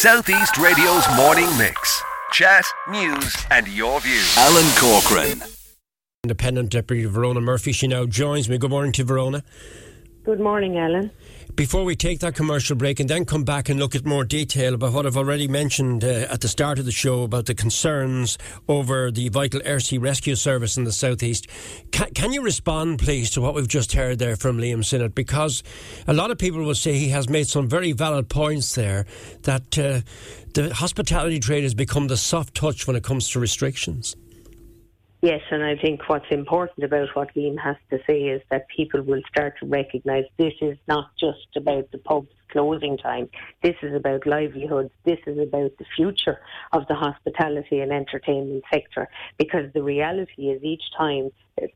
Southeast Radio's morning mix. Chat, news, and your views. Alan Corcoran. Independent Deputy Verona Murphy. She now joins me. Good morning to Verona. Good morning, Alan. Before we take that commercial break and then come back and look at more detail about what I've already mentioned uh, at the start of the show about the concerns over the vital air sea rescue service in the southeast, can, can you respond, please, to what we've just heard there from Liam Sinnott? Because a lot of people will say he has made some very valid points there that uh, the hospitality trade has become the soft touch when it comes to restrictions. Yes, and I think what's important about what Liam has to say is that people will start to recognise this is not just about the pub's closing time. This is about livelihoods. This is about the future of the hospitality and entertainment sector. Because the reality is each time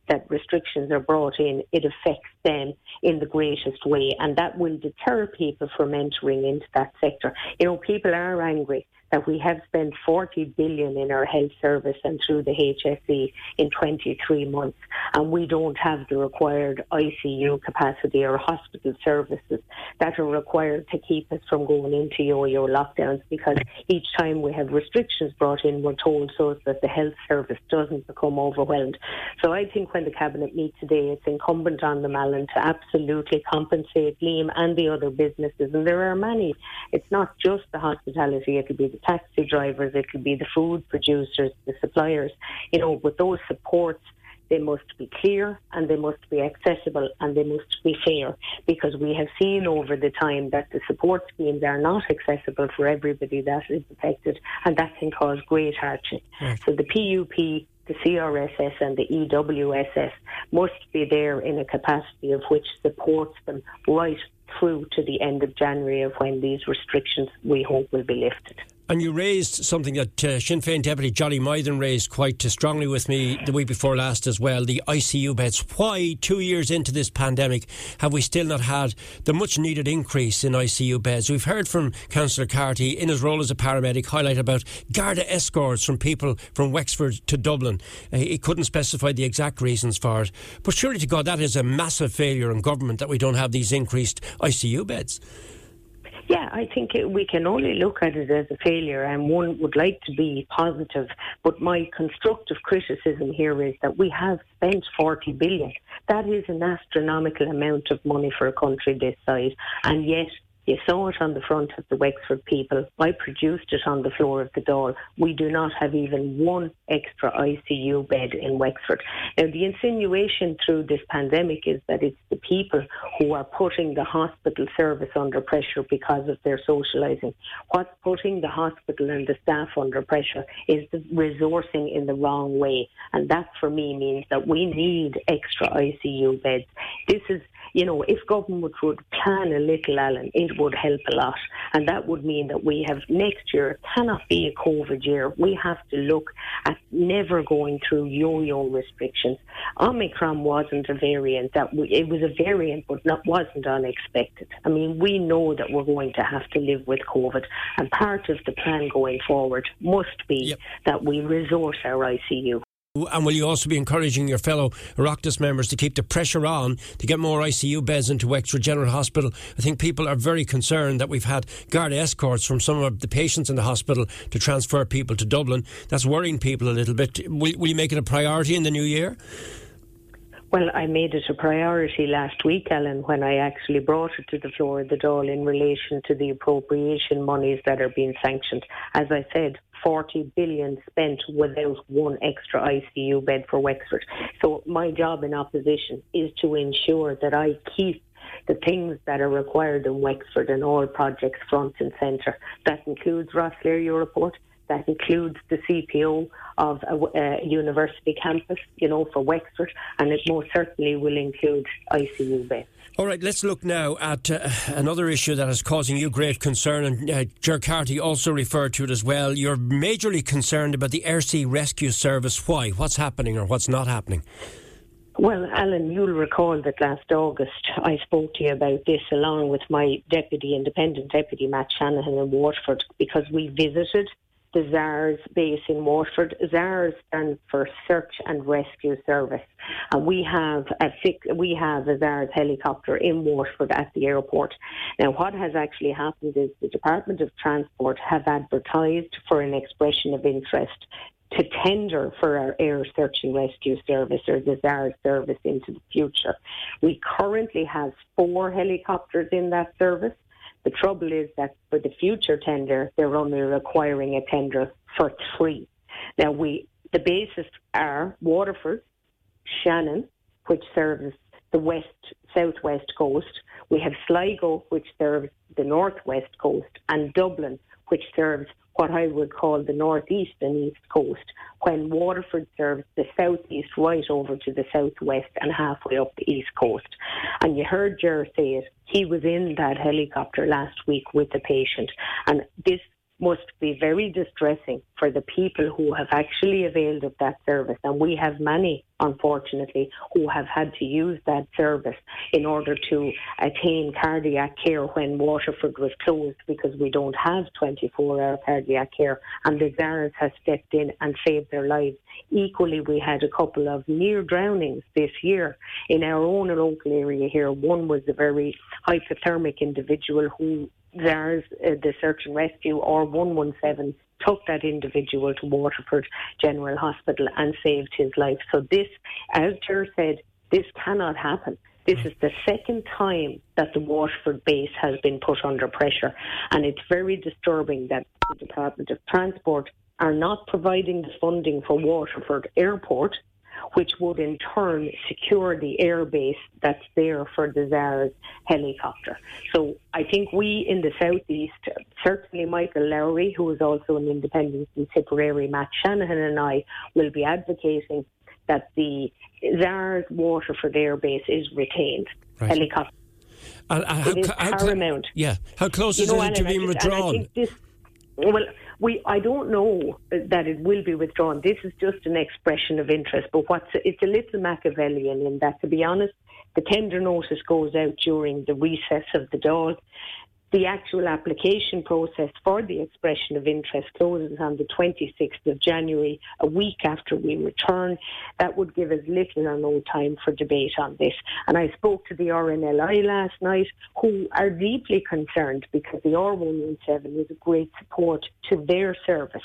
that restrictions are brought in, it affects them in the greatest way. And that will deter people from entering into that sector. You know, people are angry that we have spent 40 billion in our health service and through the HSE in 23 months, and we don't have the required ICU capacity or hospital services that are required to keep us from going into yo-yo lockdowns. Because each time we have restrictions brought in, we're told so that the health service doesn't become overwhelmed. So I think when the cabinet meets today, it's incumbent on them, Alan, to absolutely compensate Liam and the other businesses, and there are many. It's not just the hospitality; it'll be the taxi drivers, it could be the food producers, the suppliers, you know, but those supports they must be clear and they must be accessible and they must be fair because we have seen over the time that the support schemes are not accessible for everybody that is affected and that can cause great hardship. Right. So the PUP the CRSS and the EWSS must be there in a capacity of which supports them right through to the end of January of when these restrictions we hope will be lifted. And you raised something that uh, Sinn Féin Deputy Johnny Mythen raised quite strongly with me the week before last as well the ICU beds. Why, two years into this pandemic, have we still not had the much needed increase in ICU beds? We've heard from Councillor Carty in his role as a paramedic highlight about Garda escorts from people from Wexford to Dublin. Uh, he couldn't specify the exact reasons for it. But surely to God, that is a massive failure in government that we don't have these increased ICU beds. Yeah, I think it, we can only look at it as a failure, and one would like to be positive. But my constructive criticism here is that we have spent 40 billion. That is an astronomical amount of money for a country this size, and yet you saw it on the front of the Wexford people. I produced it on the floor of the Dáil. We do not have even one extra ICU bed in Wexford. Now, the insinuation through this pandemic is that it's the people who are putting the hospital service under pressure because of their socialising. What's putting the hospital and the staff under pressure is the resourcing in the wrong way. And that, for me, means that we need extra ICU beds. This is you know, if government would plan a little, Alan, it would help a lot. And that would mean that we have next year cannot be a COVID year. We have to look at never going through yo-yo restrictions. Omicron wasn't a variant that we, it was a variant, but not wasn't unexpected. I mean, we know that we're going to have to live with COVID, and part of the plan going forward must be yep. that we resource our ICU. And will you also be encouraging your fellow Oireachtas members to keep the pressure on to get more ICU beds into Wexford General Hospital? I think people are very concerned that we've had guard escorts from some of the patients in the hospital to transfer people to Dublin. That's worrying people a little bit. Will, will you make it a priority in the new year? Well, I made it a priority last week, Ellen, when I actually brought it to the floor of the Dáil in relation to the appropriation monies that are being sanctioned. As I said, 40 billion spent without one extra ICU bed for Wexford. So my job in opposition is to ensure that I keep the things that are required in Wexford and all projects front and centre. That includes Rosslare Europort. That includes the CPO of a, a, university campus, you know, for Wexford, and it most certainly will include ICU beds. All right, let's look now at uh, another issue that is causing you grave concern, and uh, Ger Carty also referred to it as well. You're majorly concerned about the Airsea Rescue Service. Why? What's happening or what's not happening? Well, Alan, you'll recall that last August I spoke to you about this along with my deputy, independent deputy Matt Shanahan in Waterford, because we visited the ZARS base in Waterford. ZARS stands for Search and Rescue Service, and we have a we have a ZARS helicopter in Waterford at the airport. Now, what has actually happened is the Department of Transport have advertised for an expression of interest to tender for our air search and rescue service or the service into the future. We currently have four helicopters in that service. The trouble is that for the future tender, they're only requiring a tender for three. Now, we the bases are Waterford, Shannon, which serves the west southwest coast. We have Sligo, which serves the northwest coast, and Dublin, which serves what I would call the northeast and east coast, when Waterford serves the southeast right over to the southwest and halfway up the east coast. And you heard Ger say it, he was in that helicopter last week with the patient, and this must be very distressing for the people who have actually availed of that service. And we have many, unfortunately, who have had to use that service in order to attain cardiac care when Waterford was closed because we don't have 24 hour cardiac care. And the ZARS has stepped in and saved their lives. Equally, we had a couple of near drownings this year in our own local area here. One was a very hypothermic individual who ZARS, uh, the search and rescue, or 117 took that individual to Waterford General Hospital and saved his life. So this, as Ger said, this cannot happen. This is the second time that the Waterford base has been put under pressure, and it's very disturbing that the Department of Transport are not providing the funding for Waterford Airport which would in turn secure the airbase that's there for the ZARS helicopter. So I think we in the southeast, certainly Michael Lowry, who is also an independent in Tipperary, Matt Shanahan and I will be advocating that the ZARS Waterford airbase is retained. Right. Helicopter. And, and how, it is how, paramount. yeah. How close you is know, it to being withdrawn? Well, we I don't know that it will be withdrawn. This is just an expression of interest, but what's it's a little Machiavellian in that, to be honest, the tender notice goes out during the recess of the Dáil the actual application process for the expression of interest closes on the 26th of January, a week after we return. That would give us little or no time for debate on this. And I spoke to the RNLI last night, who are deeply concerned because the R117 is a great support to their service.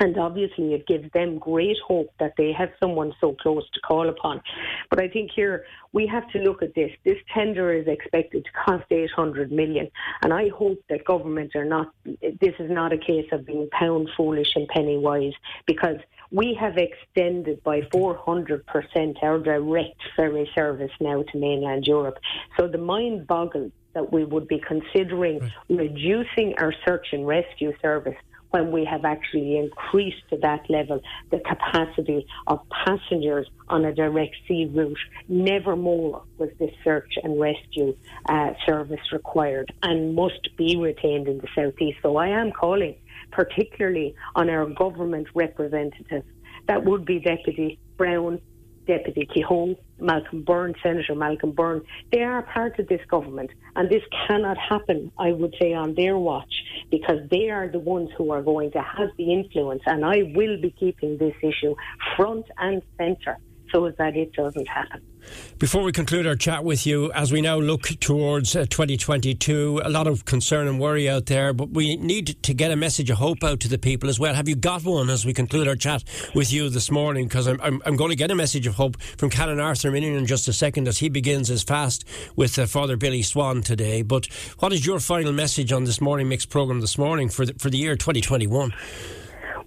And obviously, it gives them great hope that they have someone so close to call upon. But I think here we have to look at this. This tender is expected to cost 800 million. And I hope that government are not, this is not a case of being pound foolish and penny wise because we have extended by 400% our direct ferry service now to mainland Europe. So the mind boggles that we would be considering right. reducing our search and rescue service when we have actually increased to that level the capacity of passengers on a direct sea route. Never more was this search and rescue uh, service required and must be retained in the southeast. So I am calling particularly on our government representatives. That would be Deputy Browne, Deputy Kehoe, Malcolm Byrne, Senator Malcolm Byrne, they are part of this government. And this cannot happen, I would say, on their watch because they are the ones who are going to have the influence. And I will be keeping this issue front and centre so that it doesn't happen. Before we conclude our chat with you, as we now look towards uh, 2022, a lot of concern and worry out there, but we need to get a message of hope out to the people as well. Have you got one as we conclude our chat with you this morning? Because I'm, I'm, I'm, going to get a message of hope from Canon Arthur Minion in just a second as he begins his fast with uh, Father Billy Swan today. But what is your final message on this morning mix program this morning for the, for the year 2021?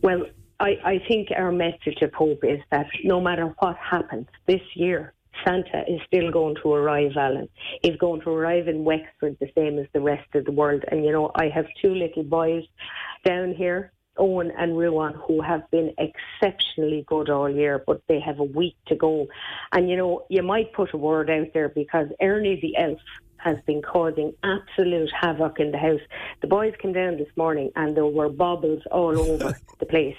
Well, I, I think our message of hope is that no matter what happens this year, Santa is still going to arrive, Alan. He's going to arrive in Wexford the same as the rest of the world. And, you know, I have two little boys down here, Owen and Ruan, who have been exceptionally good all year, but they have a week to go. And, you know, you might put a word out there because Ernie the elf has been causing absolute havoc in the house. The boys came down this morning and there were baubles all over the place.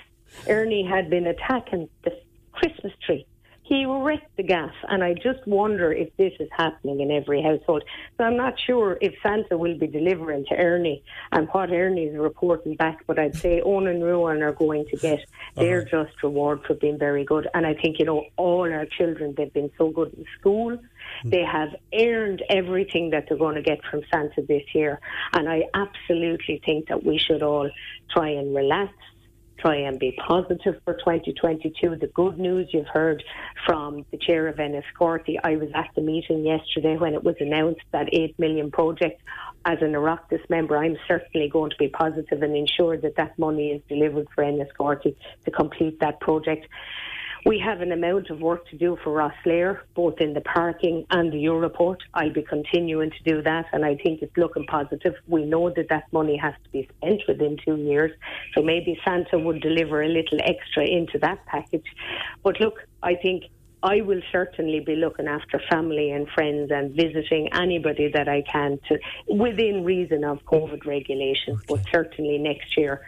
Ernie had been attacking the Christmas tree. he wrecked the gas. And I just wonder if this is happening in every household. So I'm not sure if Santa will be delivering to Ernie and what Ernie is reporting back, but I'd say Owen and Ruan are going to get their uh-huh. just reward for being very good. And I think, you know, all our children, they've been so good in school. Hmm. They have earned everything that they're going to get from Santa this year. And I absolutely think that we should all try and relax try and be positive for 2022. The good news you've heard from the chair of Enniscorthy. I was at the meeting yesterday when it was announced that 8 million project. As an Oireachtas member, I'm certainly going to be positive and ensure that that money is delivered for Enniscorthy to complete that project. We have an amount of work to do for Rosslare, both in the parking and the Europort. I'll be continuing to do that, and I think it's looking positive. We know that that money has to be spent within two years, so maybe Santa would deliver a little extra into that package. But look, I think I will certainly be looking after family and friends and visiting anybody that I can to within reason of COVID regulations. Okay. But certainly next year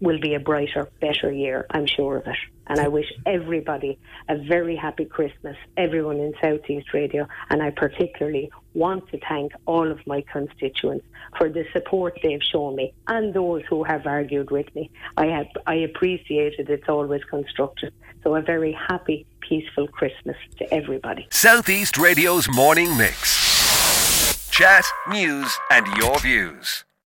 will be a brighter, better year. I'm sure of it. And I wish everybody a very happy Christmas, everyone in Southeast Radio. And I particularly want to thank all of my constituents for the support they've shown me and those who have argued with me. I have, I appreciate it. It's always constructive. So a very happy, peaceful Christmas to everybody. Southeast Radio's morning mix. Chat, news, and your views.